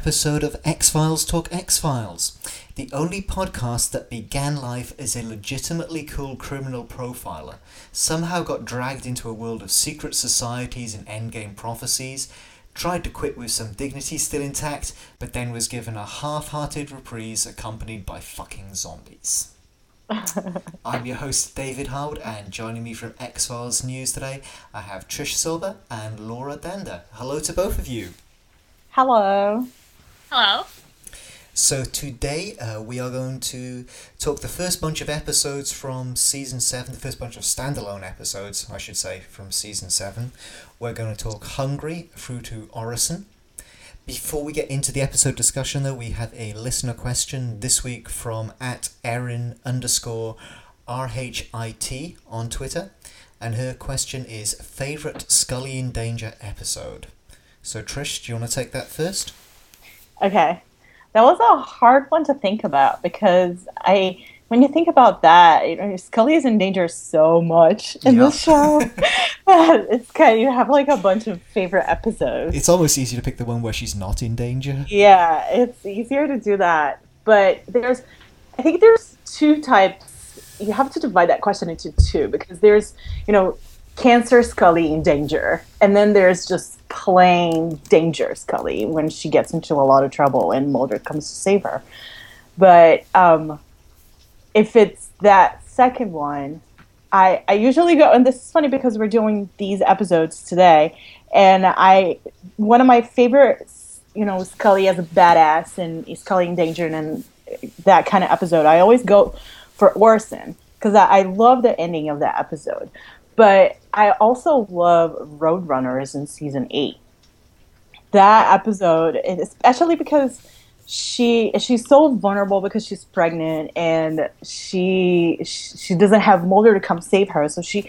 episode of X Files Talk X Files, the only podcast that began life as a legitimately cool criminal profiler, somehow got dragged into a world of secret societies and endgame prophecies, tried to quit with some dignity still intact, but then was given a half hearted reprise accompanied by fucking zombies. I'm your host David Howard, and joining me from X Files News today, I have Trish Silver and Laura Dender. Hello to both of you. Hello. Hello. So today uh, we are going to talk the first bunch of episodes from season seven, the first bunch of standalone episodes, I should say, from season seven. We're going to talk Hungry through to Orison. Before we get into the episode discussion, though, we have a listener question this week from at Erin underscore RHIT on Twitter, and her question is favorite Scully in Danger episode. So Trish, do you want to take that first? Okay. That was a hard one to think about because I when you think about that, you know, Scully is in danger so much in Yeah. this show. it's kind of, you have like a bunch of favorite episodes. It's almost easy to pick the one where she's not in danger. Yeah, it's easier to do that. But there's, I think there's two types. You have to divide that question into two because there's, you know, cancer Scully in danger, and then there's just plain danger Scully when she gets into a lot of trouble and Mulder comes to save her. But um, if it's that second one, I, I usually go, and this is funny because we're doing these episodes today, and I one of my favorites, you know, Scully as a badass and Scully in danger and that kind of episode. I always go for Orison because I, I love the ending of that episode, but I also love Roadrunners in season eight. That episode, especially because she she's so vulnerable because she's pregnant and she she doesn't have Mulder to come save her. So she,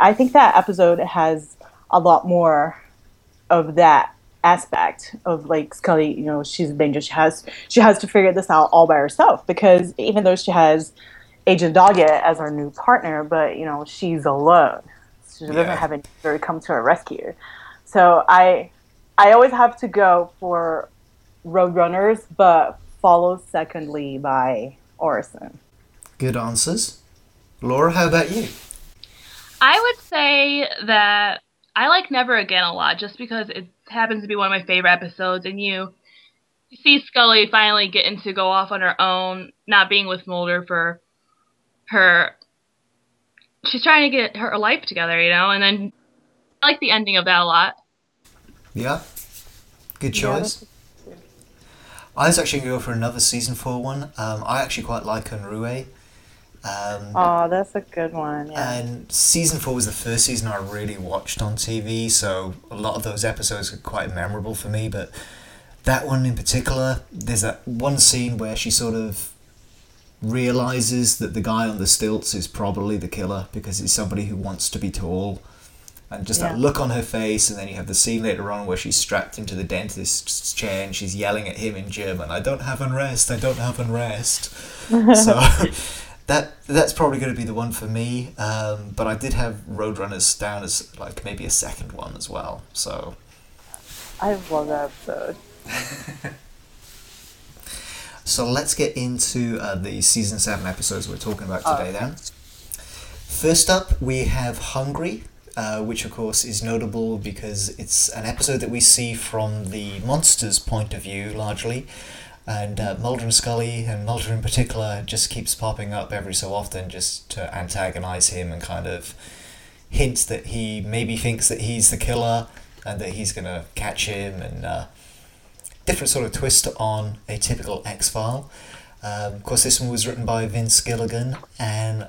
I think that episode has a lot more of that aspect of like Scully. You know, she's in danger. She has she has to figure this out all by herself because even though she has Agent Doggett as our new partner, but you know she's alone. She doesn't Yeah. have anybody come to her rescue. So I I always have to go for Roadrunners, but followed secondly by Orison. Good answers. Laura, how about you? I would say that I like Never Again a lot just because it happens to be one of my favorite episodes and you you see Scully finally getting to go off on her own, not being with Mulder for her she's trying to get her life together, you know, and then I like the ending of that a lot. Yeah. Good choice. I was actually going to go for another season four one. Um, I actually quite like Unruhe. Um, Oh, that's a good one. Yeah. and season four was the first season I really watched on TV, so a lot of those episodes are quite memorable for me. But that one in particular, there's that one scene where she sort of realizes that the guy on the stilts is probably the killer because he's somebody who wants to be tall. And just that look on her face, and then you have the scene later on where she's strapped into the dentist's chair and she's yelling at him in German, "I don't have unrest, I don't have unrest." so that that's probably going to be the one for me. Um, but I did have Roadrunners down as like maybe a second one as well. So I love that episode. so let's get into uh, the season seven episodes we're talking about today. Then first up we have Hungry. Uh, which of course is notable because it's an episode that we see from the monster's point of view largely, and uh, Mulder and Scully, and Mulder in particular, just keeps popping up every so often just to antagonize him and kind of hint that he maybe thinks that he's the killer and that he's gonna catch him, and uh, different sort of twist on a typical X File. Um, of course, this one was written by Vince Gilligan, and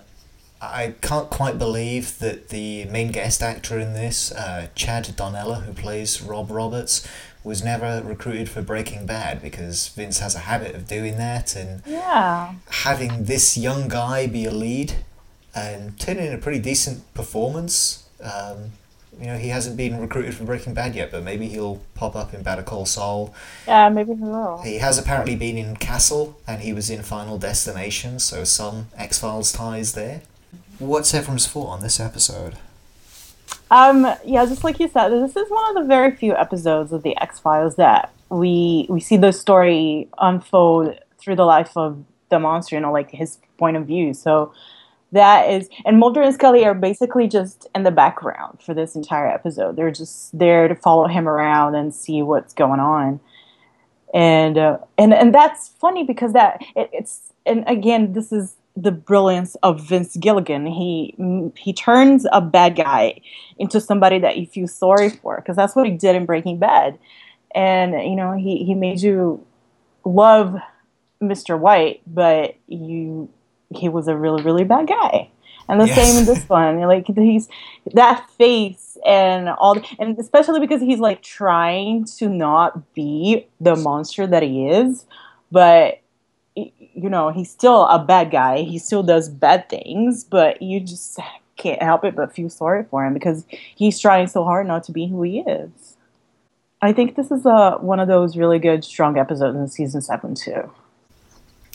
I can't quite believe that the main guest actor in this, uh, Chad Donella, who plays Rob Roberts, was never recruited for Breaking Bad because Vince has a habit of doing that and Yeah. having this young guy be a lead and turned in a pretty decent performance. Um, you know, he hasn't been recruited for Breaking Bad yet, but maybe he'll pop up in Better Call Saul. Yeah, maybe he will. He has apparently been in Castle, and he was in Final Destination, so some X Files ties there. What's everyone's thought on this episode? Um, yeah, just like you said, this is one of the very few episodes of the X Files that we we see the story unfold through the life of the monster, you know, like his point of view. So that is, and Mulder and Scully are basically just in the background for this entire episode. They're just there to follow him around and see what's going on. And uh, and and that's funny because that it, it's and again, this is the brilliance of Vince Gilligan. He he turns a bad guy into somebody that you feel sorry for because that's what he did in Breaking Bad. And you know, he he made you love Mr. White, but you he was a really really bad guy. And the Yes. same in this one. Like he's that face and all, and especially because he's like trying to not be the monster that he is, but you know he's still a bad guy. He still does bad things, but you just can't help it but feel sorry for him because he's trying so hard not to be who he is. I think this is uh, one of those really good, strong episodes in season seven too.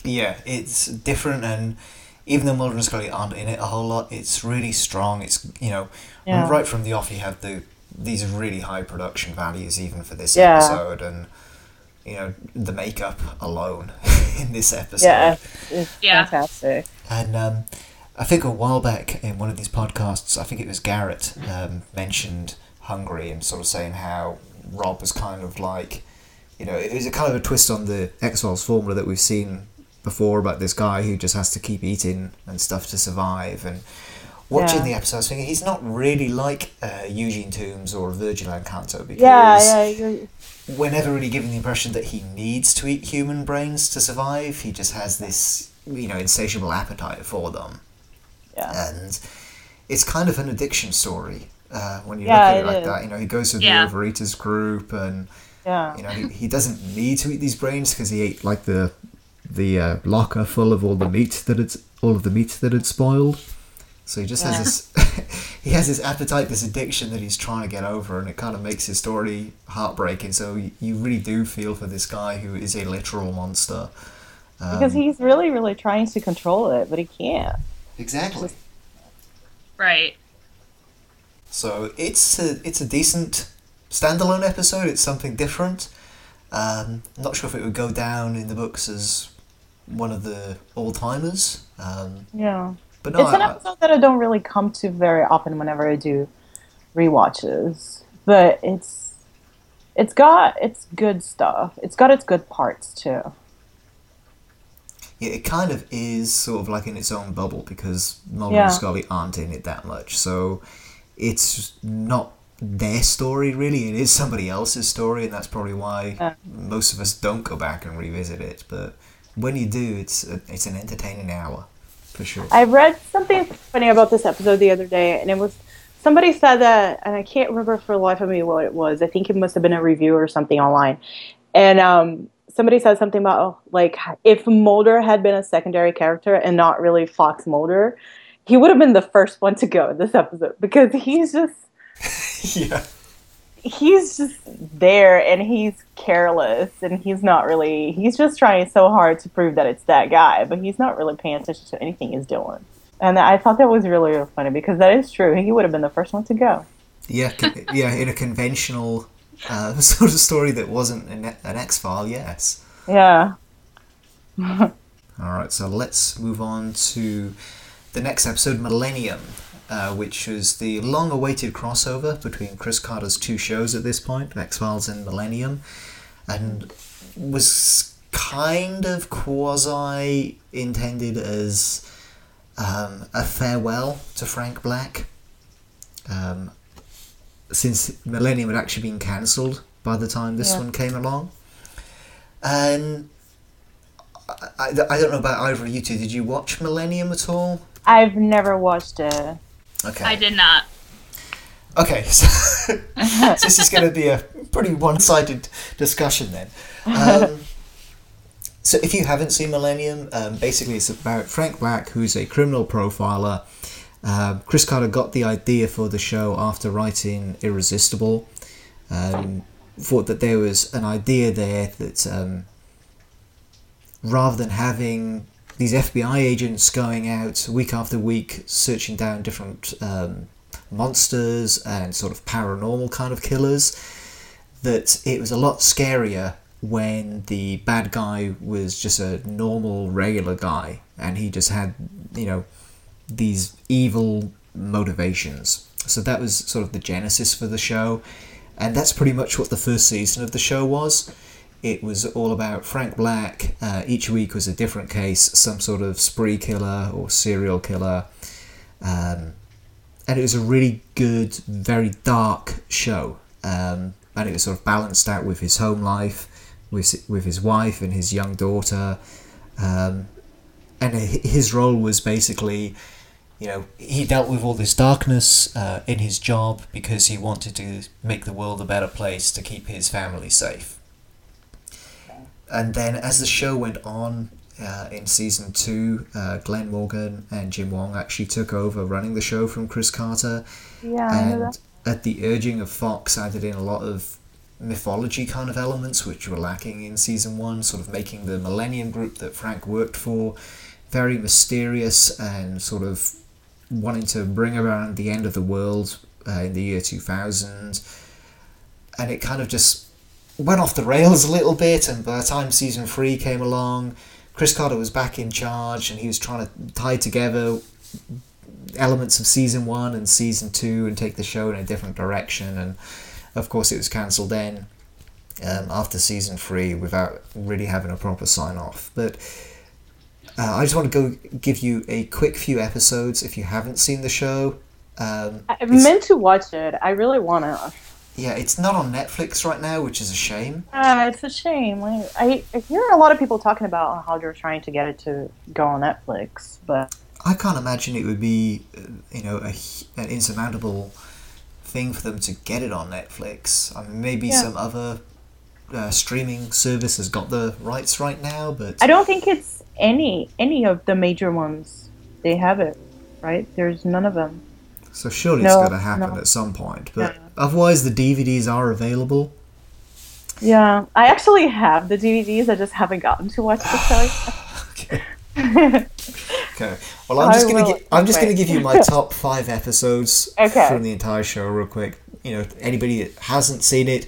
Yeah, it's different, and even though Mulder and Scully aren't in it a whole lot, it's really strong. It's you know, Yeah. right from the off, you have the these really high production values even for this Yeah. episode, and you know the makeup alone in this episode. Yeah, it's, it's Yeah. fantastic. And um, I think a while back in one of these podcasts, I think it was Garrett um, mentioned Hungry and sort of saying how Rob was kind of like, you know, it was a kind of a twist on the X Files formula that we've seen before about this guy who just has to keep eating and stuff to survive. And watching Yeah. the episode, I was thinking he's not really like uh, Eugene Tooms or Virgil Incanto because Yeah, yeah, you're, we're never really given the impression that he needs to eat human brains to survive. He just has this, you know, insatiable appetite for them, yeah. and it's kind of an addiction story uh, when you Yeah, look at it it like is. that. You know, he goes to the Yeah. overeaters group, and Yeah. you know, he, he doesn't need to eat these brains because he ate like the the uh, locker full of all the meat that it's all of the meat that had spoiled. So he just has this he has this appetite, this addiction that he's trying to get over, and it kind of makes his story heartbreaking. So you, you really do feel for this guy who is a literal monster. Um, because he's really, really trying to control it, but he can't. exactly. Right. So it's a it's a decent standalone episode. It's something different. Um, not sure if it would go down in the books as one of the all timers. Um, Yeah. but no, it's an I- I- episode that I don't really come to very often whenever I do rewatches, but it's it's got its good stuff. It's got its good parts too. yeah, it kind of is sort of like in its own bubble because Mulder Yeah. and Scully aren't in it that much. So it's not their story really. It is somebody else's story, and that's probably why Yeah. most of us don't go back and revisit it. But when you do, it's a, it's an entertaining hour for sure. I read something funny about this episode the other day, and it was somebody said that, and I can't remember for the life of me what it was. I think it must have been a review or something online, and um, somebody said something about oh, like if Mulder had been a secondary character and not really Fox Mulder, he would have been the first one to go in this episode because he's just yeah. He's just there and he's careless and he's not really he's just trying so hard to prove that it's that guy but he's not really paying attention to anything he's doing. And i thought that was really, really funny because that is true. He would have been the first one to go. Yeah, con- yeah, in a conventional uh, sort of story that wasn't an, an X file, yes. yeah. All right, so let's move on to the next episode, Millennium, uh, which was the long-awaited crossover between Chris Carter's two shows at this point, X Files and Millennium, and was kind of quasi intended as um, a farewell to Frank Black. Um, since Millennium had actually been cancelled by the time this Yeah. one came along. And I, I, I don't know about either of you two. Did you watch Millennium at all? i've never watched it Okay. I did not. Okay, so, so this is going to be a pretty one-sided discussion then. Um, so if you haven't seen Millennium, um, basically it's about Frank Black, who's a criminal profiler. Uh, Chris Carter got the idea for the show after writing Irresistible. Um, thought that there was an idea there that um, rather than having these FBI agents going out week after week searching down different um, monsters and sort of paranormal kind of killers, that it was a lot scarier when the bad guy was just a normal, regular guy and he just had, you know, these evil motivations. So that was sort of the genesis for the show, and that's pretty much what the first season of the show was. It was all about Frank Black. Uh, each week was a different case, some sort of spree killer or serial killer. Um, and it was a really good, very dark show. Um, and it was sort of balanced out with his home life, with, with his wife and his young daughter. Um, and his role was basically, you know, he dealt with all this darkness uh, in his job because he wanted to make the world a better place to keep his family safe. And then as the show went on, uh, in season two, uh, Glen Morgan and Jim Wong actually took over running the show from Chris Carter. Yeah, and at the urging of Fox, added in a lot of mythology kind of elements which were lacking in season one, sort of making the Millennium Group that Frank worked for very mysterious and sort of wanting to bring around the end of the world uh, in the year 2000. And it kind of just went off the rails a little bit, and by the time season three came along, Chris Carter was back in charge and he was trying to tie together elements of season one and season two and take the show in a different direction. And of course, it was cancelled then um, after season three without really having a proper sign off. But uh, I just want to go give you a quick few episodes if you haven't seen the show. Um, I meant to watch it. I really want to. Yeah, it's not on Netflix right now, which is a shame. Uh, it's a shame. I, I, I hear a lot of people talking about how they're trying to get it to go on Netflix, but I can't imagine it would be, uh, you know, a, an insurmountable thing for them to get it on Netflix. I mean, maybe Yeah. some other uh, streaming service has got the rights right now, but I don't think it's any any of the major ones. They have it, right? There's none of them. so surely No, it's going to happen no. at some point. But Yeah. Otherwise, the DVDs are available. Yeah, I actually have the DVDs. I just haven't gotten to watch the show. Okay. Okay. Well, I'm I just gonna gi- I'm just gonna give you my top five episodes Okay. from the entire show real quick. You know, anybody that hasn't seen it,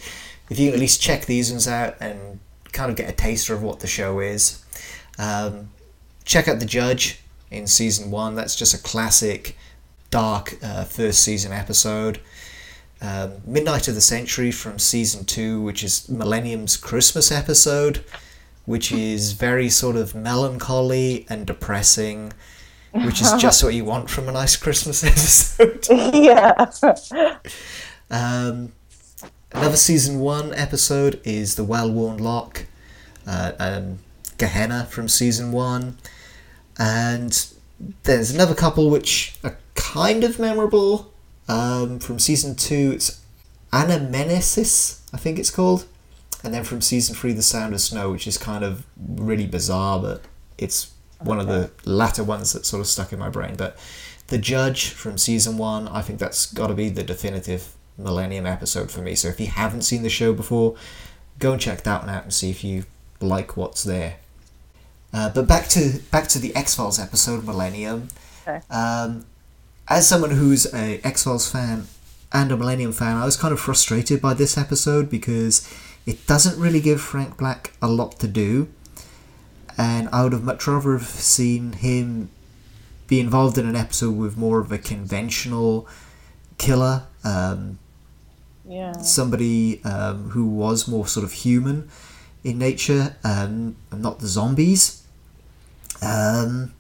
if you can at least check these ones out and kind of get a taster of what the show is. Um, check out the Judge in season one. That's just a classic, dark uh, first season episode. Um, Midnight of the Century from season two, which is Millennium's Christmas episode, which is very sort of melancholy and depressing, which is just what you want from a nice Christmas episode. yeah. Um, another season one episode is The Well Worn Lock, uh, um, Gehenna from season one. And there's another couple which are kind of memorable um, from season two. It's Anamnesis, I think it's called. And then from season three, The Sound of Snow, which is kind of really bizarre, but it's one of the latter ones that sort of stuck in my brain. But The Judge from season one, I think that's got to be the definitive Millennium episode for me. So if you haven't seen the show before, go and check that one out and see if you like what's there. Uh, but back to back to the X Files episode, Millennium. Okay. Um, as someone who's a X Files fan and a Millennium fan, I was kind of frustrated by this episode because it doesn't really give Frank Black a lot to do, and I would have much rather have seen him be involved in an episode with more of a conventional killer, um, Yeah. somebody um, who was more sort of human in nature, um, and not the zombies. Um,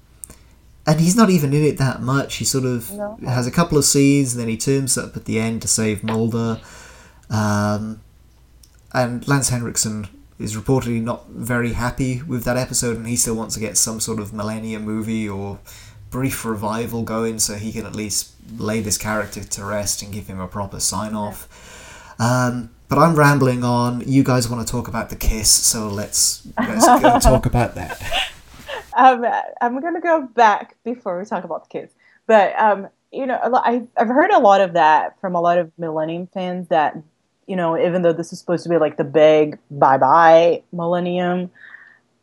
and he's not even in it that much. He sort of No. has a couple of scenes, and then he turns up at the end to save Mulder. Um, and Lance Henriksen is reportedly not very happy with that episode, and he still wants to get some sort of Millennium movie or brief revival going, so he can at least lay this character to rest and give him a proper sign off. Um, but I'm rambling on. You guys want to talk about the kiss, so let's let's go talk about that. Um, I'm gonna go back before we talk about the kids. But um, you know, a lo- I, I've heard a lot of that from a lot of Millennium fans that, you know, even though this is supposed to be like the big bye bye Millennium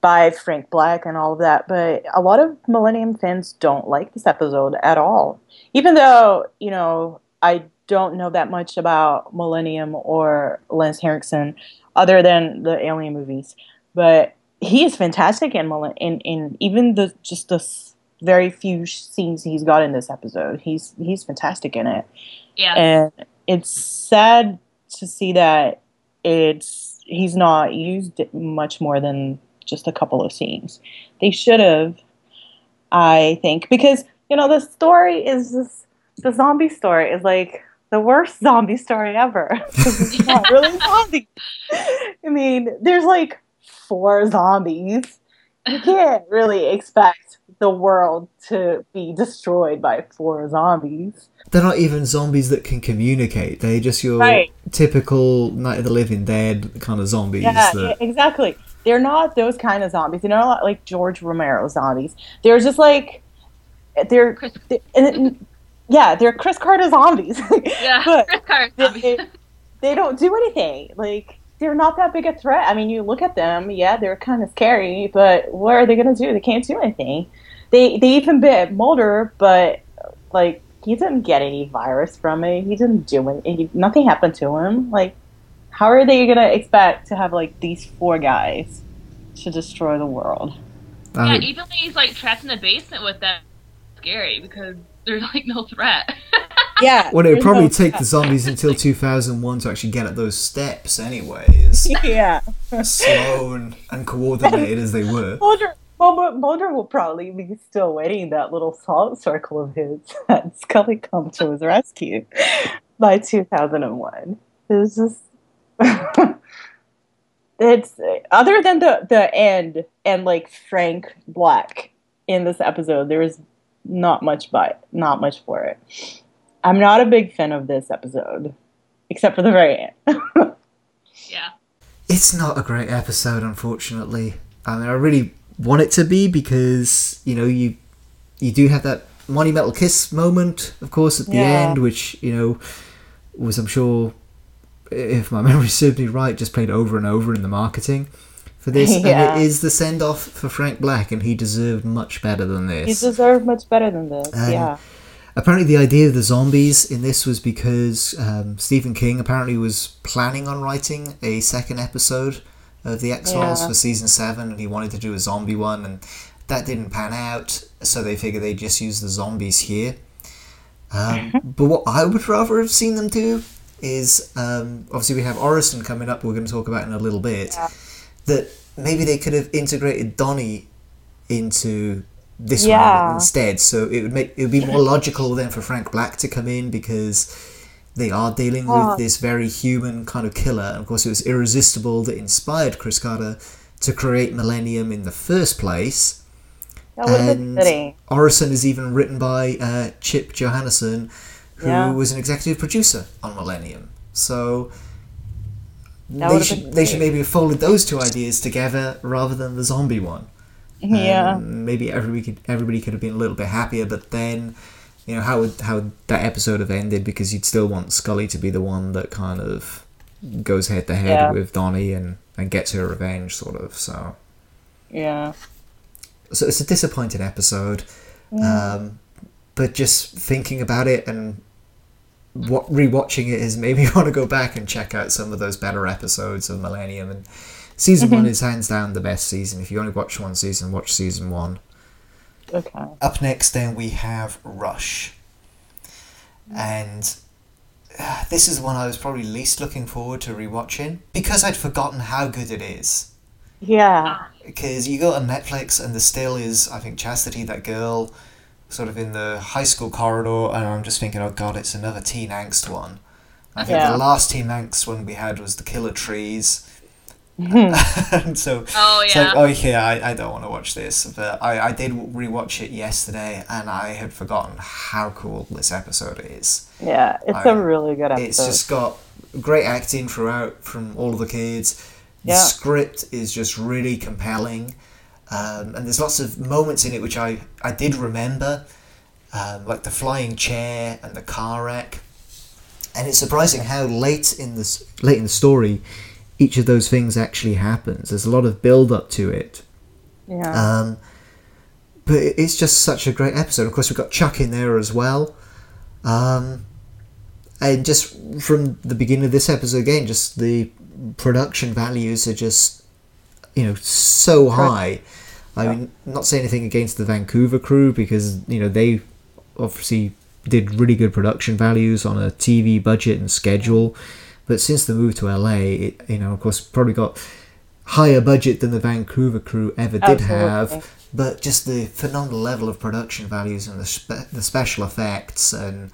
by Frank Black and all of that, but a lot of Millennium fans don't like this episode at all. Even though, you know, I don't know that much about Millennium or Lance Henriksen other than the Alien movies, but he is fantastic in in, in even the just the very few scenes he's got in this episode. He's he's fantastic in it Yeah. and it's sad to see that it's he's not used much more than just a couple of scenes. They should have, I think, because you know the story is this, the zombie story is like the worst zombie story ever. it's not really zombie. I mean, there's like four zombies. You can't really expect the world to be destroyed by four zombies. They're not even zombies that can communicate. They're just your Right. typical Night of the Living Dead kind of zombies. Yeah, that, exactly. They're not those kind of zombies. They're not like George Romero zombies. They're just like they're, Chris- they- and yeah, they're Chris Carter zombies. Yeah. but Chris Carter they, they don't do anything. Like they're not that big a threat. I mean, you look at them, yeah, they're kind of scary, but what are they gonna do? They can't do anything. They they even bit Mulder, but like he didn't get any virus from it. He didn't do anything. Nothing happened to him. Like how are they gonna expect to have like these four guys to destroy the world? Yeah, even when he's like trapped in the basement with them, scary because there's like no threat. Yeah. well, it would probably no- take the zombies until 2001 to actually get at those steps, anyways. Yeah. Slow and, and coordinated as they were. Mulder, Mulder, Mulder will probably be still waiting that little salt circle of his that Scully come to his rescue by 2001. It's just. it's other than the the end and like Frank Black in this episode, there is not much but not much for it. I'm not a big fan of this episode, except for the very end. yeah. It's not a great episode, unfortunately. I mean, I really want it to be because you know you you do have that monumental kiss moment, of course, at the Yeah. end, which you know was, I'm sure, if my memory serves me right, just played over and over in the marketing for this, Yeah. and it is the send off for Frank Black, and he deserved much better than this. he deserved much better than this. Um, yeah. Apparently, the idea of the zombies in this was because um, Stephen King apparently was planning on writing a second episode of the X Files Yeah. for season seven, and he wanted to do a zombie one, and that didn't pan out. So they figured they'd just use the zombies here. Um, but what I would rather have seen them do is um, obviously we have Orison coming up. We're going to talk about in a little bit. Yeah. That maybe they could have integrated Donnie into this Yeah. one instead. So it would make it would be more logical then for Frank Black to come in because they are dealing Oh. with this very human kind of killer. And of course, it was irresistible that inspired Chris Carter to create Millennium in the first place. That would have been And. Orison is even written by uh, Chip Johannessen, who Yeah. was an executive producer on Millennium. So That they should, they should maybe have folded those two ideas together rather than the zombie one. Yeah. Um, maybe everybody could everybody could have been a little bit happier, but then, you know, how would how would that episode have ended? Because you'd still want Scully to be the one that kind of goes head to head with Donnie and and gets her revenge, sort of. So Yeah. so it's a disappointing episode. Um, but just thinking about it and what rewatching it has made me want to go back and check out some of those better episodes of Millennium. And season one is hands down the best season. If you only watch one season, watch season one. Okay. Up next, then we have Rush, and uh, this is the one I was probably least looking forward to rewatching because I'd forgotten how good it is. Yeah. because you go on Netflix and there still is, I think, Chastity, that girl, sort of in the high school corridor, and I'm just thinking, oh god, it's another teen angst one. I think Yeah. the last teen angst one we had was the Killer Trees. and so Oh it's yeah. like, oh yeah, I, I don't want to watch this. But I, I did rewatch it yesterday, and I had forgotten how cool this episode is. Yeah. It's I- a really good episode. It's just got great acting throughout from all of the kids. The Yeah. script is just really compelling, um, and there's lots of moments in it which I, I did remember. um, like the flying chair and the car wreck. And it's surprising how late in the s- late in the story each of those things actually happens. There's a lot of build up to it. Yeah. Um, but it's just such a great episode. Of course, we've got Chuck in there as well. Um, and just from the beginning of this episode, again, just the production values are just, you know, so high. I mean, not saying anything against the Vancouver crew because, you know, they obviously did really good production values on a TV budget and schedule. But since the move to LA, it, you know, of course, probably got higher budget than the Vancouver crew ever did Absolutely. have. But just the phenomenal level of production values and the spe- the special effects, and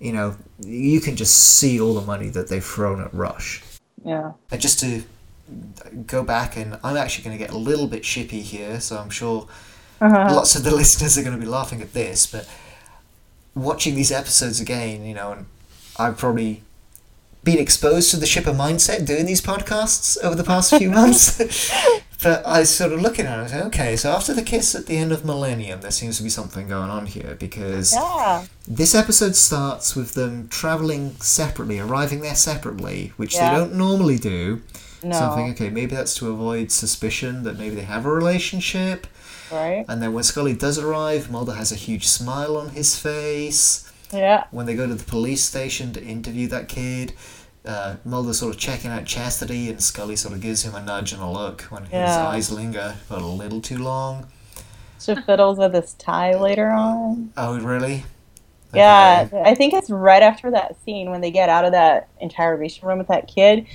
you know, you can just see all the money that they've thrown at Rush. yeah. And just to go back, and I'm actually going to get a little bit shippy here, so I'm sure Uh-huh. lots of the listeners are going to be laughing at this, but watching these episodes again, you know, and I've probably been exposed to the shipper mindset doing these podcasts over the past few months. but I was sort of looking at it, I was like, okay, so after the kiss at the end of Millennium, there seems to be something going on here because Yeah. this episode starts with them traveling separately, arriving there separately, which Yeah. they don't normally do. No. Something, okay, maybe that's to avoid suspicion that maybe they have a relationship. Right. And then when Scully does arrive, Mulder has a huge smile on his face. Yeah. When they go to the police station to interview that kid, uh, Mulder's sort of checking out Chastity, and Scully sort of gives him a nudge and a look when his eyes linger for a little too long. She fiddles with his tie later on. Oh, really? Yeah, I think it's right after that scene when they get out of that interrogation room with that kid,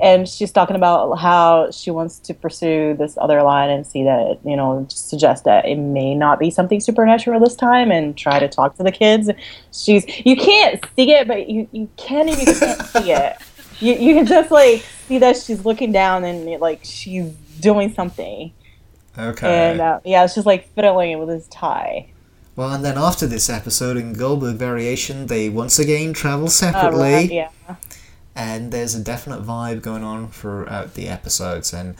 and she's talking about how she wants to pursue this other line and see that you know suggest that it may not be something supernatural this time, and try to talk to the kids. She's you can't see it, but you you can't even can't see it. You you can just like see that she's looking down and like she's doing something, Okay. and uh, yeah, it's just like fiddling with his tie. well, and then after this episode in Goldberg Variation, they once again travel Uh, separately. right, yeah. And there's a definite vibe going on throughout the episodes. And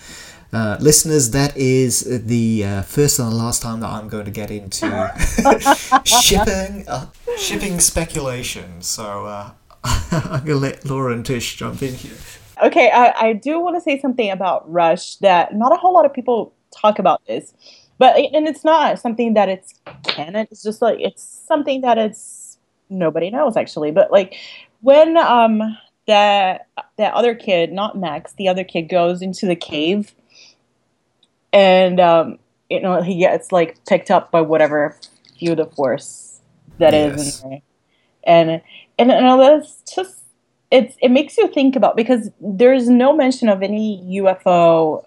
uh, listeners, that is the uh, first and the last time that I'm going to get into shipping uh, shipping speculation. So uh, I'm gonna let Laura and Tish jump in here. Okay, I, I do want to say something about Rush that not a whole lot of people talk about this, but and it's not something that it's canon. It's just like it's something that it's nobody knows actually. But like when um that that other kid, not Max, the other kid goes into the cave, and um you know he gets like picked up by whatever few the force that is Yes. there, and and, and that's just it's it makes you think about because there's no mention of any UFO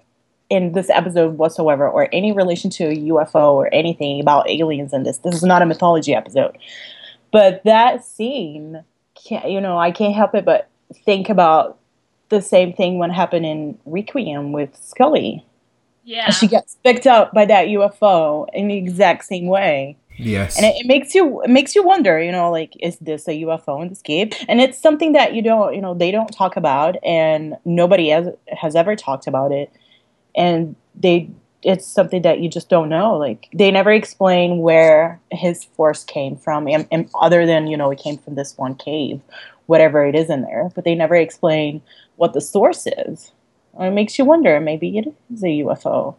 in this episode whatsoever or any relation to a UFO or anything about aliens in this. This is not a mythology episode. But that scene can't you know, I can't help it but think about the same thing when happened in Requiem with Scully. Yeah. She gets picked up by that UFO in the exact same way Yes. and it, it makes you it makes you wonder you know like is this a ufo in this cave and it's something that you don't you know they don't talk about and nobody has has ever talked about it and they it's something that you just don't know like they never explain where his force came from and, and other than you know it came from this one cave whatever it is in there but they never explain what the source is and it makes you wonder maybe it is a ufo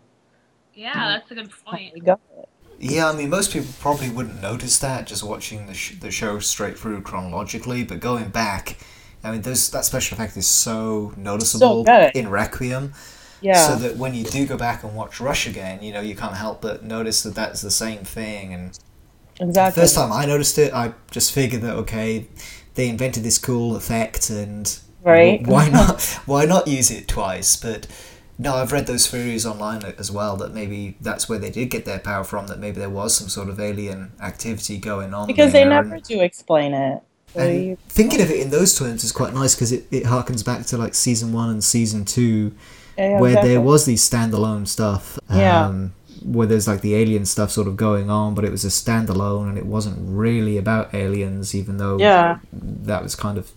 yeah, mm. that's a good point. We got it. Yeah, I mean, most people probably wouldn't notice that just watching the, sh- the show straight through chronologically, but going back, I mean, those that special effect is so noticeable good. in Requiem. yeah So that when you do go back and watch Rush again, you know, you can't help but notice that that's the same thing. And exactly first time I noticed it, I just figured that okay, they invented this cool effect, and Right. why not? why not use it twice? But no, I've read those theories online as well that maybe that's where they did get their power from. That maybe there was some sort of alien activity going on because they never and- do explain it. So and you- thinking of it in those terms is quite nice because it, it harkens back to like season one and season two, yeah, where exactly. there was these standalone stuff. Yeah. Um, Where there's like the alien stuff sort of going on, but it was a standalone and it wasn't really about aliens, even though Yeah. that was kind of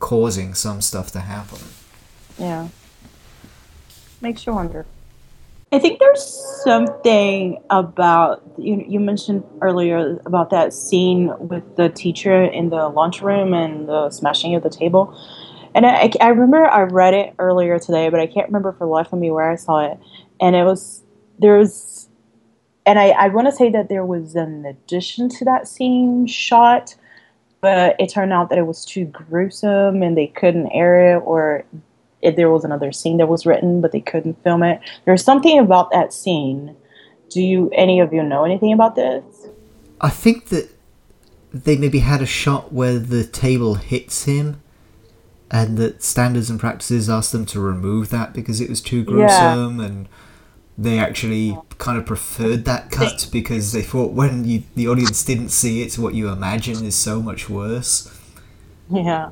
causing some stuff to happen. yeah, makes you wonder. I think there's something about you. You mentioned earlier about that scene with the teacher in the lunchroom and the smashing of the table. And I, I remember I read it earlier today, but I can't remember for the life of me where I saw it. And it was there was, and I, I want to say that there was an addition to that scene shot, but it turned out that it was too gruesome and they couldn't air it, or if there was another scene that was written, but they couldn't film it. There's something about that scene. Do you any of you know anything about this? I think that they maybe had a shot where the table hits him, and that standards and practices asked them to remove that because it was too gruesome, and they actually kind of preferred that cut because they thought when you, the audience didn't see it, what you imagine is so much worse. Yeah.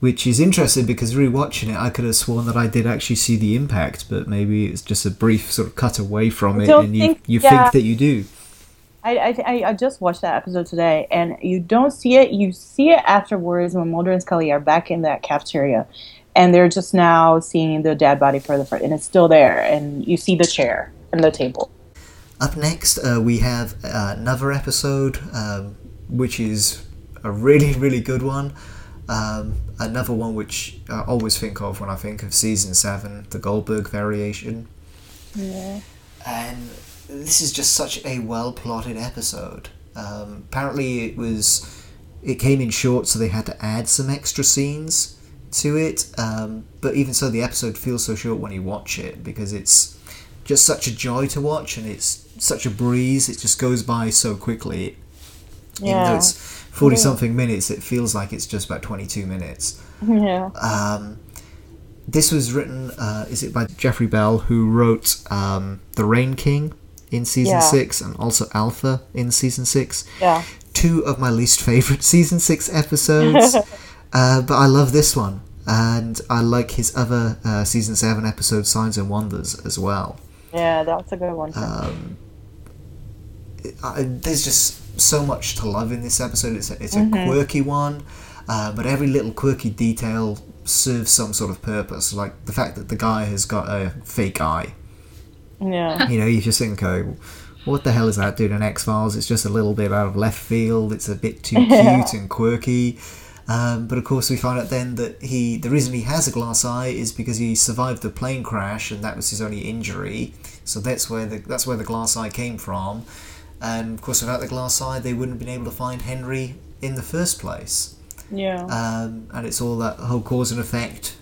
which is interesting because rewatching it, I could have sworn that I did actually see the impact, but maybe it's just a brief sort of cut away from it, and you think- you yeah. think that you do. I, I- I just watched that episode today, and you don't see it. You see it afterwards when Mulder and Scully are back in that cafeteria, and they're just now seeing the dead body for the first, and it's still there, and you see the chair and the table. Up next, uh, we have uh, another episode, um, which is a really really good one. Um, another one which I always think of when I think of season seven, the Goldberg variation. Yeah. and this is just such a well plotted episode. Um, apparently, it was it came in short, so they had to add some extra scenes to it. Um, but even so, the episode feels so short when you watch it because it's just such a joy to watch, and it's such a breeze. It just goes by so quickly. Even though Yeah. it's forty something minutes, it feels like it's just about twenty two minutes. Yeah. Um, this was written, uh, is it by Jeffrey Bell, who wrote um, The Rain King in season Yeah. six and also Alpha in season six. Yeah. Two of my least favorite season six episodes, uh, but I love this one, and I like his other uh, season seven episode, Signs and Wonders, as well. Yeah, that's a good one. Um, I, there's just so much to love in this episode. It's a, it's Mm-hmm. quirky one, uh, but every little quirky detail serves some sort of purpose. Like the fact that the guy has got a fake eye. yeah. You know, you just think, okay, what the hell is that doing in X Files? It's just a little bit out of left field. It's a bit too Yeah. cute and quirky. Um, but of course, we find out then that he the reason he has a glass eye is because he survived the plane crash, and that was his only injury. So that's where the that's where the glass eye came from. And of course, without the glass eye, they wouldn't have been able to find Henry in the first place. Yeah. Um, and it's all that whole cause and effect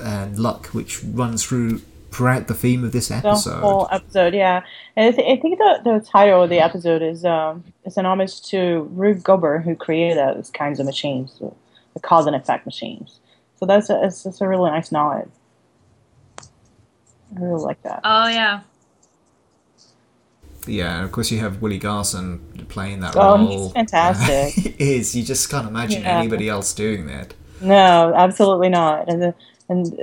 and luck which runs through throughout the theme of this episode. the whole episode, yeah. And I, th- I think the, the title of the episode is um is an homage to Rube Goldberg, who created those kinds of machines, the, the cause and effect machines. So that's a, it's, it's a really nice nod. I really like that. Oh yeah. Yeah, of course you have Willie Garson playing that Oh, role. he's fantastic. he is. You just can't imagine Yeah. anybody else doing that. No, absolutely not. And the, and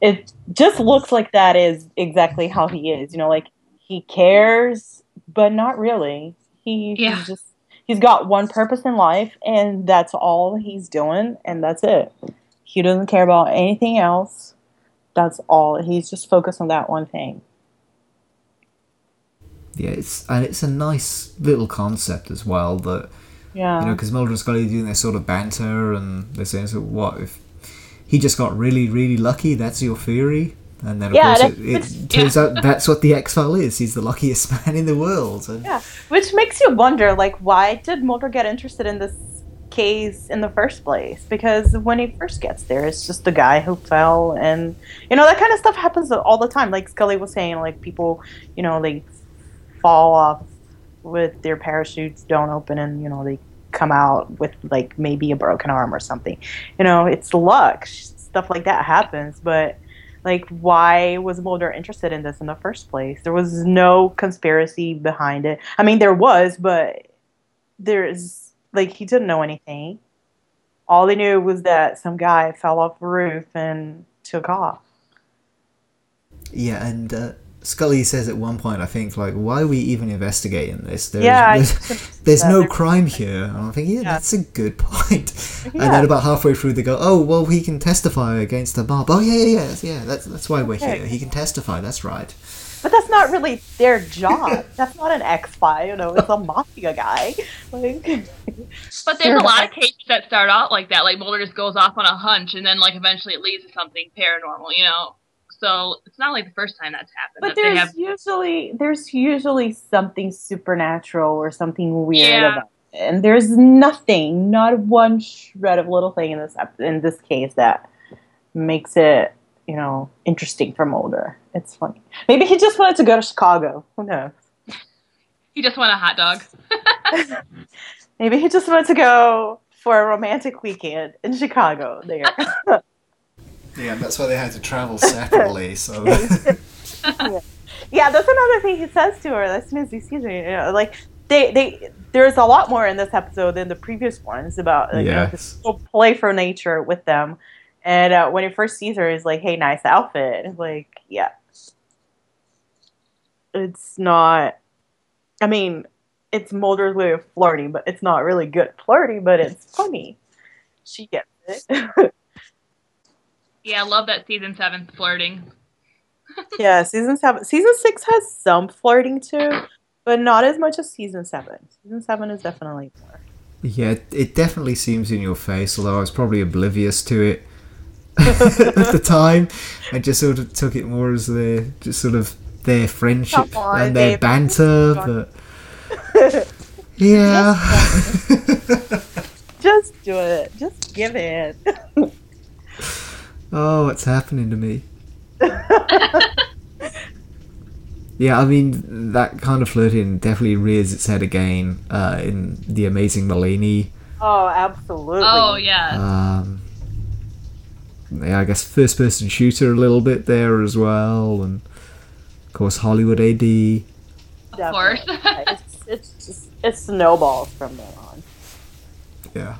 it just looks like that is exactly how he is. You know, like he cares, but not really. He Yeah. he's just he's got one purpose in life, and that's all he's doing, and that's it. He doesn't care about anything else. That's all. He's just focused on that one thing. Yeah, it's and it's a nice little concept as well that Yeah. you know because Mulder and Scully are doing their sort of banter and they're saying, "So what if he just got really, really lucky? That's your theory." And then of Yeah, course it, it turns out that's what the X File is. He's the luckiest man in the world. And Yeah, which makes you wonder, like, why did Mulder get interested in this case in the first place? Because when he first gets there, it's just the guy who fell, and you know that kind of stuff happens all the time. Like Scully was saying, like people, you know, they fall off with their parachutes don't open, and you know they come out with like maybe a broken arm or something. You know, it's luck. Stuff like that happens, but like why was mulder interested in this in the first place? There was no conspiracy behind it. I mean there was but there's like he didn't know anything. All he knew was that some guy fell off a roof and took off. Yeah, and uh, Scully says at one point, I think, like, why are we even investigating this? There's, Yeah, there's, there's no crime here. And I'm thinking, yeah, Yeah. that's a good point. Yeah. And then about halfway through, they go, oh, well, he can testify against the mob. Oh, yeah, yeah, yeah, yeah. That's that's why we're Okay. here. He can testify. That's right. but that's not really their job. that's not an X file, you know. It's a mafia guy. Like, but there's a lot of cases that start out like that. Like Mulder just goes off on a hunch, and then like eventually it leads to something paranormal. You know. So it's not like the first time that's happened. But that there's have... usually there's usually something supernatural or something weird Yeah. about it. And there's nothing, not one shred of little thing in this in this case that makes it, you know, interesting for Mulder. It's funny. Maybe he just wanted to go to Chicago. Who knows? He just want a hot dog. Maybe he just wanted to go for a romantic weekend in Chicago. There. Yeah, that's why they had to travel separately. So yeah, that's another thing he says to her as soon as he sees her. You know, like they, they, there's a lot more in this episode than the previous ones about like, you know, Yes. this whole playful nature with them. And uh, when he first sees her, he's like, "Hey, nice outfit." It's like, yeah, it's not. I mean, it's Mulder's way of flirting, but it's not really good flirting, but it's funny. She gets it. Yeah, I love that season seven flirting. yeah, season seven. Season six has some flirting too, but not as much as season seven. Season seven is definitely more. yeah, it definitely seems in your face. Although I was probably oblivious to it at the time. I just sort of took it more as their just sort of their friendship on, and their babe. banter. But yeah, Just do it. Just give in. Oh, what's happening to me? Yeah, I mean that kind of flirting definitely rears its head again uh, in the Amazing Maleeni. oh, absolutely. Oh yeah. Um, yeah, I guess first person shooter a little bit there as well, and of course Hollywood AD. of course. It's, it's just it snowballs from there on. Yeah.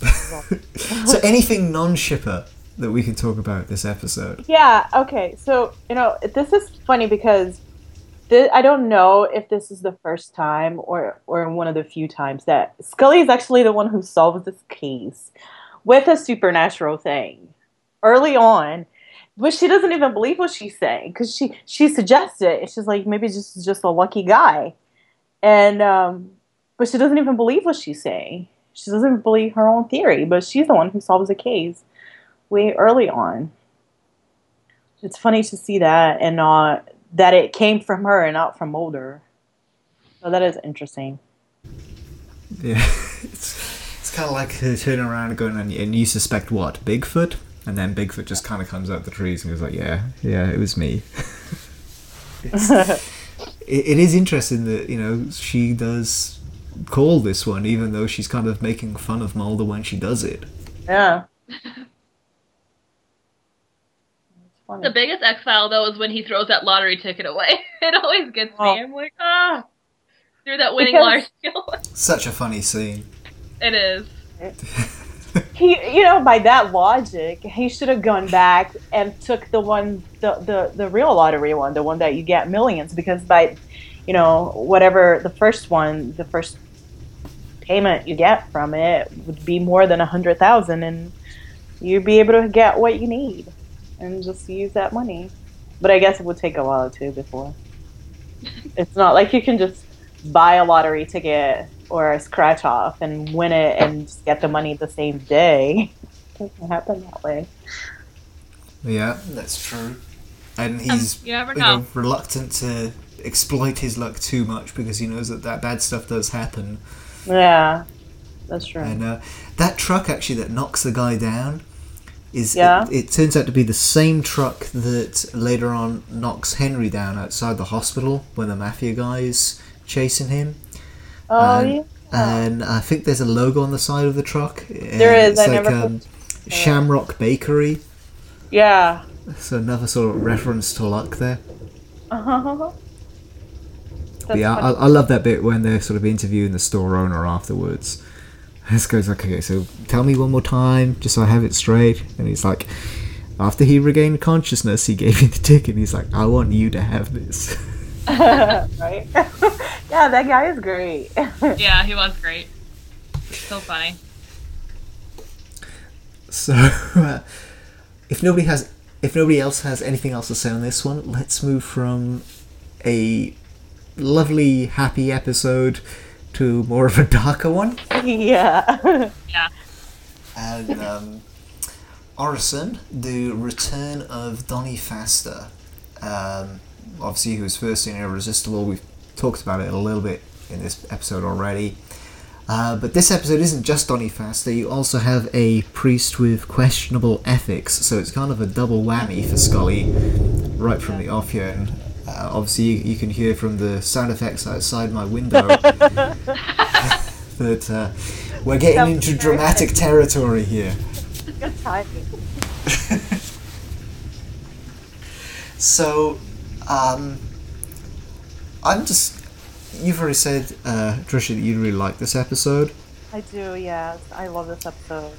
so anything non-shipper that we can talk about this episode? Yeah. Okay. So you know, this is funny because thi- I don't know if this is the first time or or one of the few times that Scully is actually the one who solves this case with a supernatural thing early on. But she doesn't even believe what she's saying because she she suggests it. She's like, maybe this is just a lucky guy, and um, but she doesn't even believe what she's saying. She doesn't believe her own theory, but she's the one who solves the case way early on. It's funny to see that and not that it came from her and not from Mulder. So that is interesting. Yeah, it's, it's kind of like her turning around and going, and, and you suspect what? Bigfoot? And then Bigfoot just kind of comes out the trees and goes like, yeah, yeah, it was me. It's- it, it is interesting that, you know, she does call this one, even though she's kind of making fun of Mulder when she does it. Yeah. It's funny. The biggest X file though is when he throws that lottery ticket away. It always gets Oh. me. I'm like, ah, through that winning Because- lottery ticket. Such a funny scene. it is. he you know by that logic he should have gone back and took the one the, the the real lottery one the one that you get millions because by you know whatever the first one the first payment you get from it would be more than a hundred thousand and you'd be able to get what you need and just use that money but i guess it would take a while too before it's not like you can just buy a lottery ticket or a scratch off and win it and just get the money the same day. It doesn't happen that way. Yeah, that's true. And he's Um, you never you know. know, reluctant to exploit his luck too much because he knows that that bad stuff does happen. Yeah, that's true. And uh, that truck actually that knocks the guy down is Yeah. it, it turns out to be the same truck that later on knocks Henry down outside the hospital when the mafia guys chasing him. oh, and, yeah. And I think there's a logo on the side of the truck. There is, It's I like never um, Shamrock Bakery. Yeah. So another sort of reference to luck there. Uh-huh. Yeah, I. I love that bit when they're sort of interviewing the store owner afterwards. This guy's like, okay, so tell me one more time, just so I have it straight. And he's like, after he regained consciousness, he gave me the ticket. He's like, I want you to have this. right? yeah, that guy is great. Yeah, he was great. So funny. So, uh, if nobody has, if nobody else has anything else to say on this one, let's move from a lovely, happy episode to more of a darker one. yeah. Yeah. And um, Orison, the return of Donnie Pfaster. Um, obviously, he was first in Irresistible. We've talked about it a little bit in this episode already. Uh, but this episode isn't just Donnie Pfaster, you also have a priest with questionable ethics, so it's kind of a double whammy for Scully right from the off here. Uh, obviously, you, you can hear from the sound effects outside my window that uh, we're getting Sounds into dramatic territory here. Good timing. So, um, I'm just. You've already said, uh, Trisha, that you really like this episode. I do, yes. I love this episode.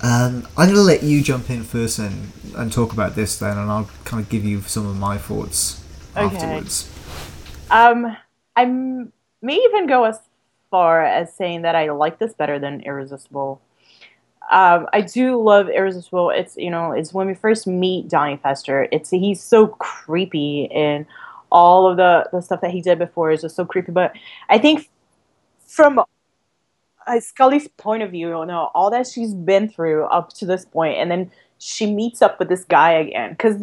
Um, I'm going to let you jump in first and, and talk about this then, and I'll kind of give you some of my thoughts Okay. afterwards. Um, I may even go as far as saying that I like this better than Irresistible. Um, I do love Irresistible. It's you know, it's when we first meet Donnie Pfaster. It's he's so creepy and all of the the stuff that he did before is just so creepy. But I think from uh, Scully's point of view, you know, all that she's been through up to this point, and then she meets up with this guy again. Because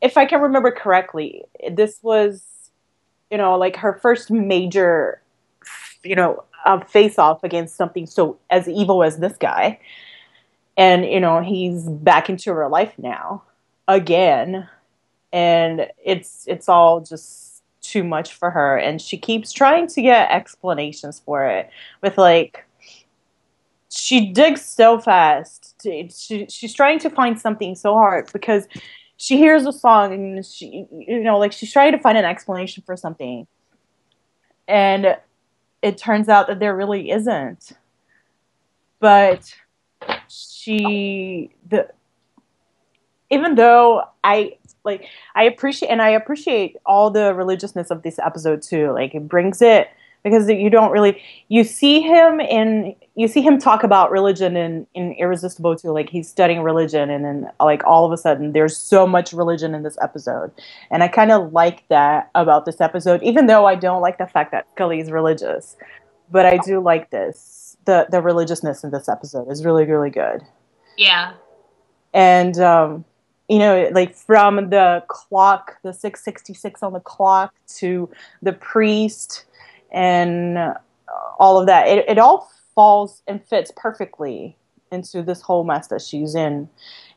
if I can remember correctly, this was, you know, like her first major, you know, uh, face off against something so as evil as this guy. And, you know, he's back into her life now again. And it's it's all just too much for her. And she keeps trying to get explanations for it with like she digs so fast. She, she's trying to find something so hard because she hears a song and she, you know, like she's trying to find an explanation for something, and it turns out that there really isn't. But she, the, even though I like, I appreciate and I appreciate all the religiousness of this episode too. Like it brings it because you don't really you see him in you see him talk about religion in, in irresistible too like he's studying religion and then like all of a sudden there's so much religion in this episode. And i kind of like that about this episode even though i don't like the fact that scully is religious but i do like this. The the religiousness in this episode is really really good. Yeah. and um, you know like from the clock the 666 on the clock to the priest and all of that. It, it all falls and fits perfectly into this whole mess that she's in.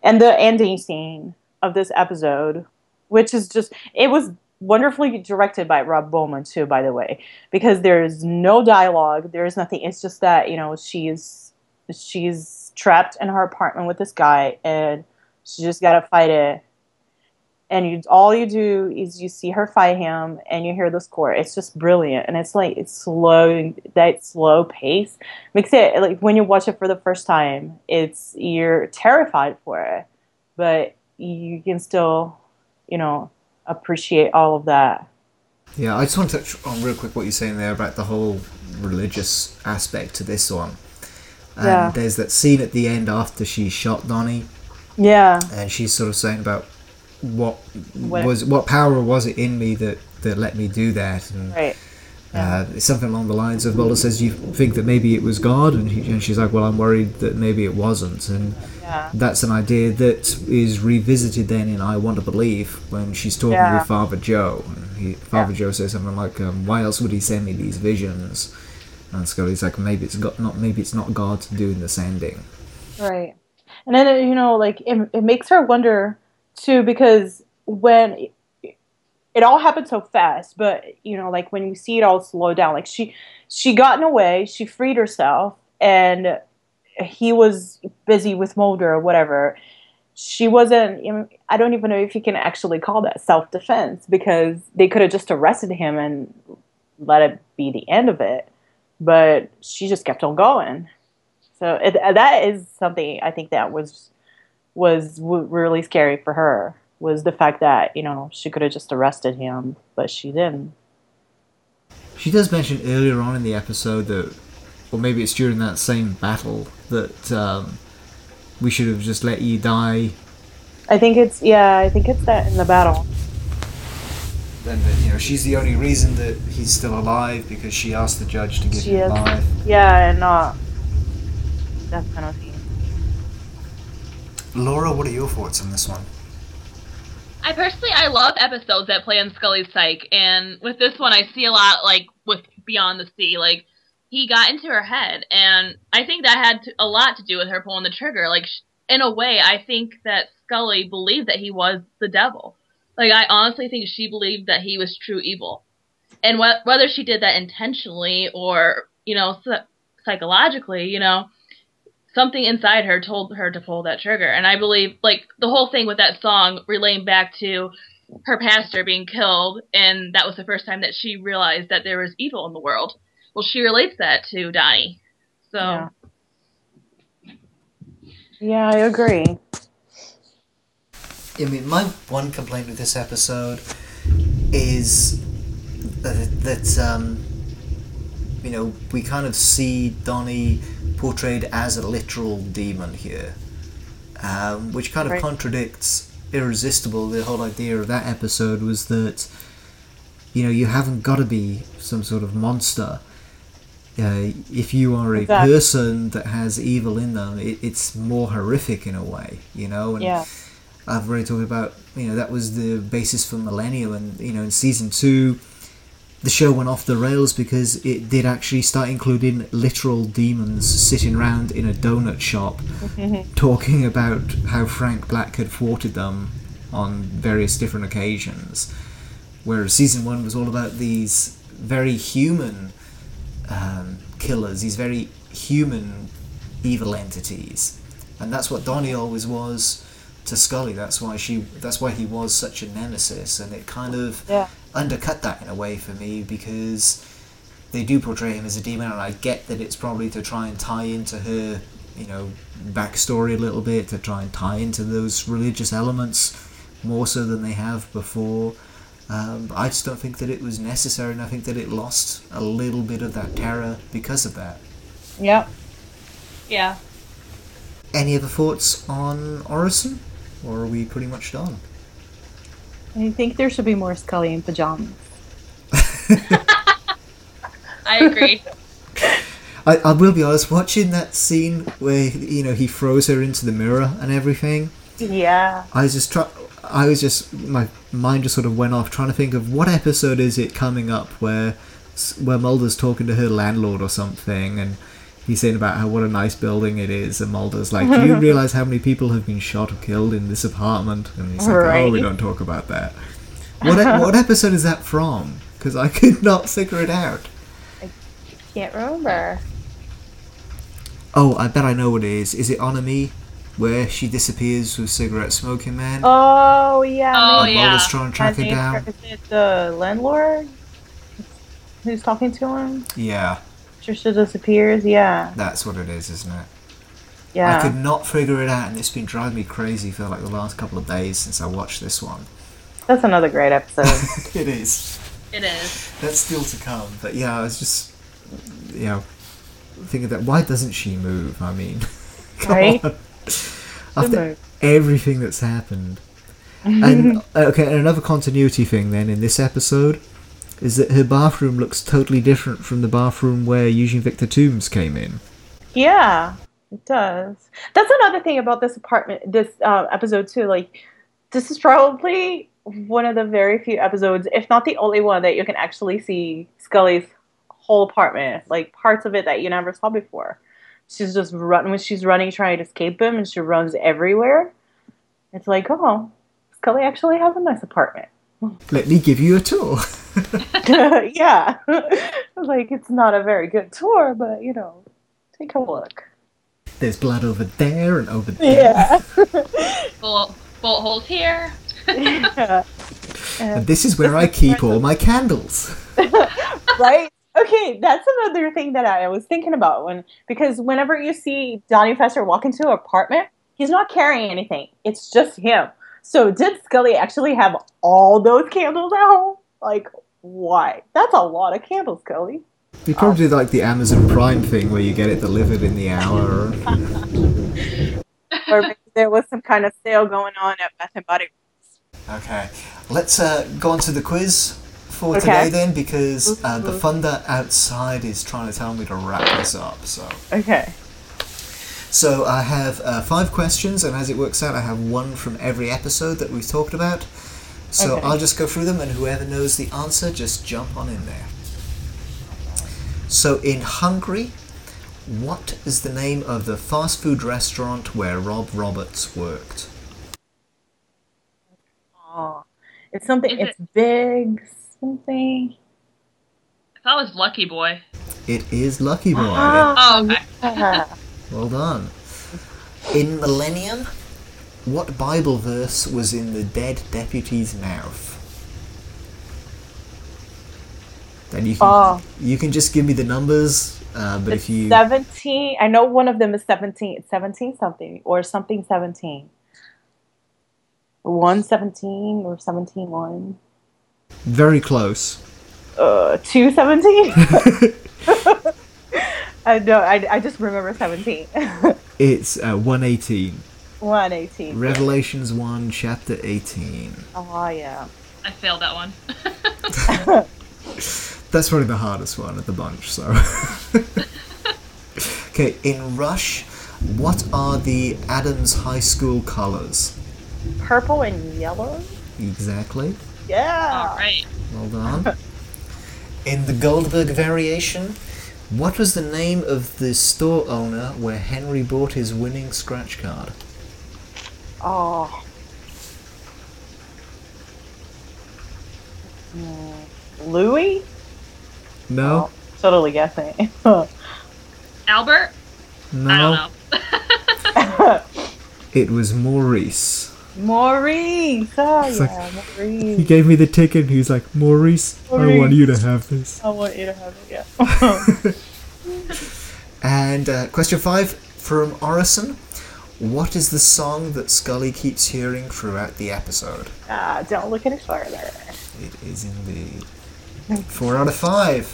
And the ending scene of this episode which is just it was wonderfully directed by rob bowman too by the way because there's no dialogue. There's nothing. It's just that you know she's she's trapped in her apartment with this guy and she just got to fight it and you all you do is you see her fight him and you hear the score. It's just brilliant. And it's like it's slow that slow pace makes it like when you watch it for the first time it's you're terrified for it. But you can still you know appreciate all of that. Yeah, I just want to touch on real quick what you're saying there about the whole religious aspect to this one. And Yeah. there's that scene at the end after she shot Donnie, yeah. And she's sort of saying about what What- was what power was it in me that that let me do that, and right uh, it's something along the lines of, it says you think that maybe it was God, and, he, and she's like, well, I'm worried that maybe it wasn't, and yeah that's an idea that is revisited then in I Want to Believe when she's talking Yeah. with Father Joe. And he, Father Yeah. Joe says something like, um, "Why else would he send me these visions?" And Scully's like, "Maybe it's got not. Maybe it's not God doing the sending." Right. And then, uh, you know, like, it, it makes her wonder, too, because when it, all happened so fast, but, you know, like, when you see it all slow down, like, she, she gotten away, she freed herself, and he was busy with Mulder or whatever. She wasn't, I don't even know if you can actually call that self defense because they could have just arrested him and let it be the end of it. But she just kept on going. So it, that is something I think that was was w- really scary for her was the fact that you know she could have just arrested him, but she didn't. She does mention earlier on in the episode that, or maybe it's during that same battle that um, we should have just let you die. I think it's yeah, I think it's that in the battle. Then that, you know she's the only reason that he's still alive because she asked the judge to give She him is. life. Yeah, and not uh, death penalty. Laura, what are your thoughts on this one? I personally I love episodes that play on Scully's psyche, and with this one I see a lot like with Beyond the Sea, like he got into her head, and I think that had to, a lot to do with her pulling the trigger. Like in a way, I think that Scully believed that he was the devil. Like I honestly think she believed that he was true evil, and wh- whether she did that intentionally or you know psy- psychologically, you know something inside her told her to pull that trigger. And I believe, like, the whole thing with that song relating back to her pastor being killed, and that was the first time that she realized that there was evil in the world. Well, she relates that to Donnie. So, Yeah. Yeah, I agree. I mean, my one complaint with this episode is that, that um, you know, we kind of see Donnie portrayed as a literal demon here, um, which kind of Right. contradicts Irresistible. The whole idea of that episode was that, you know, you haven't got to be some sort of monster. Uh, if you are a Exactly. person that has evil in them, it, it's more horrific in a way, you know. And Yeah. I've already talked about, you know, that was the basis for Millennium, and you know, in season two, the show went off the rails because it did actually start including literal demons sitting around in a donut shop, talking about how Frank Black had thwarted them on various different occasions. Whereas season one was all about these very human um, killers, these very human evil entities, and that's what Donnie always was to Scully. That's why she. That's why he was such a nemesis, and it kind of Yeah. Undercut that in a way for me because they do portray him as a demon, and I get that it's probably to try and tie into her, you know, backstory a little bit, to try and tie into those religious elements more so than they have before. Um, I just don't think that it was necessary, and I think that it lost a little bit of that terror because of that. Yep. yeah. Any other thoughts on Orison, or are we pretty much done? I think there should be more Scully in pajamas. I agree. I, I will be honest, watching that scene where you know he throws her into the mirror and everything, Yeah. I was just try. I was just my mind just sort of went off trying to think of what episode is it coming up where where Mulder's talking to her landlord or something and he's saying about how what a nice building it is and Mulder's like, do you realize how many people have been shot or killed in this apartment? And he's like, oh, we don't talk about that. What e- what episode is that from? Because I could not figure it out. I can't remember. Oh, I bet I know what it is. Is it En Ami? Where she disappears with cigarette smoking man? Oh yeah. Oh, maybe. yeah. Mulder's trying to track her down. Is it the landlord who's talking to him? Yeah, Trisha disappears. Yeah. that's what it is, isn't it? Yeah. I could not figure it out, and it's been driving me crazy for like the last couple of days since I watched this one. That's another great episode. it is. It is. That's still to come. But yeah, I was just, you know, thinking that why doesn't she move? I mean, come Right? on. After move. everything that's happened, and uh, okay, and another continuity thing then in this episode is that her bathroom looks totally different from the bathroom where Eugene Victor Tooms came in. Yeah, it does. That's another thing about this apartment, this uh, episode too. Like, this is probably one of the very few episodes, if not the only one, that you can actually see Scully's whole apartment, like parts of it that you never saw before. She's just running when she's running, trying to escape him, and she runs everywhere. It's like, oh, Scully actually has a nice apartment. Let me give you a tour. yeah, like it's not a very good tour, but you know, take a look. There's blood over there and over there. Yeah. Bullet, bullet holes here. yeah. And this is where I keep all my candles. right? Okay, that's another thing that I was thinking about when because whenever you see Donnie Pfaster walk into an apartment, he's not carrying anything. It's just him. So did Scully actually have all those candles at home? Like, why? That's a lot of candles, Scully. We probably do like the Amazon Prime thing where you get it delivered in the hour. Or maybe there was some kind of sale going on at Bath and Body Works. Okay, let's uh, go on to the quiz for Okay. today then because uh, the thunder outside is trying to tell me to wrap this up. So, Okay. So I have uh, five questions, and as it works out, I have one from every episode that we've talked about. So Okay. I'll just go through them, and whoever knows the answer, just jump on in there. So in Hungry, what is the name of the fast food restaurant where Rob Roberts worked? Oh, it's something. Is it's big something. I thought it was Lucky Boy. It is Lucky Boy. Oh, okay. Well done. In Millennium, what Bible verse was in the dead deputy's mouth? Then you can Oh. you can just give me the numbers, uh, but It's if you 17. I know one of them is 17. It's 17 something or something 17. 117 or 17 1. very close, Uh, 217? I know. I, I just remember 17. it's uh, one eighteen. 118. Revelations one, chapter eighteen. Oh, yeah. I failed that one. That's probably the hardest one of the bunch. So, okay, in Rush, what are the Adams High School colors? Purple and yellow? Exactly. Yeah. All right. Well done. In the Goldberg variation, what was the name of the store owner where Henry bought his winning scratch card? Oh. Hmm. Louis? No, Totally guessing. Albert? no, I don't know. it was Maurice. Maurice. Oh, It's yeah, like- He gave me the ticket. and He's like, Maurice, I want you to have this. I want you to have it, yeah. And uh, question five from Orison. What is the song that Scully keeps hearing throughout the episode? ah, don't look any further. It is indeed. Four out of five.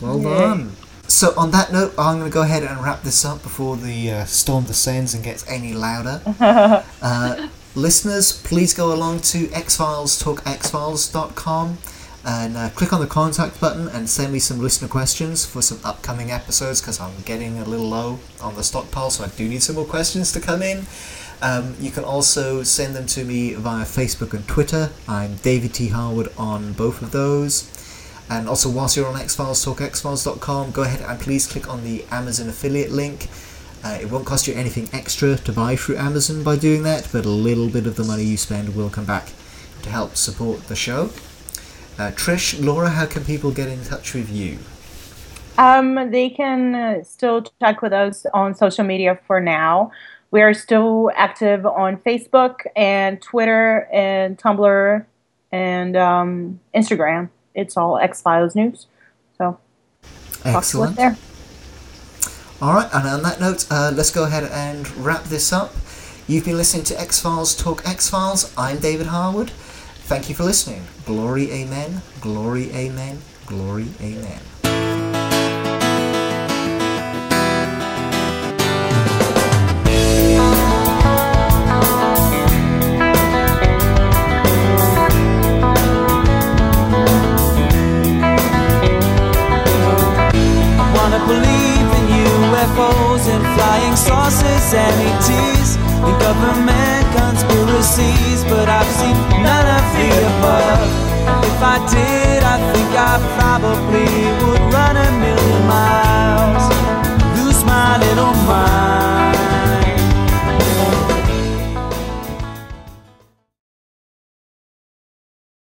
Well Yay. done. So on that note, I'm going to go ahead and wrap this up before the uh, storm descends and gets any louder. uh, listeners, please go along to xfilestalkxfiles.com and uh, click on the contact button and send me some listener questions for some upcoming episodes because I'm getting a little low on the stockpile, so I do need some more questions to come in. Um, you can also send them to me via Facebook and Twitter. I'm David T. Harwood on both of those. And also, whilst you're on xfilestalkxfiles.com, go ahead and please click on the Amazon affiliate link. Uh, it won't cost you anything extra to buy through Amazon by doing that, but a little bit of the money you spend will come back to help support the show. Uh, Trish, Laura, how can people get in touch with you? Um, they can uh, still check with us on social media for now. We are still active on Facebook and Twitter and Tumblr and um, Instagram. It's all X Files News. So talk to us Excellent. there. All right, and on that note, uh, let's go ahead and wrap this up. You've been listening to X Files Talk X Files. I'm David Harwood. Thank you for listening. Glory, amen. Glory, amen. Glory, amen. UFOs and flying saucers and ETs and government conspiracies, but I've seen none of the above. If I did, I think I probably would run a million miles, lose my little mind.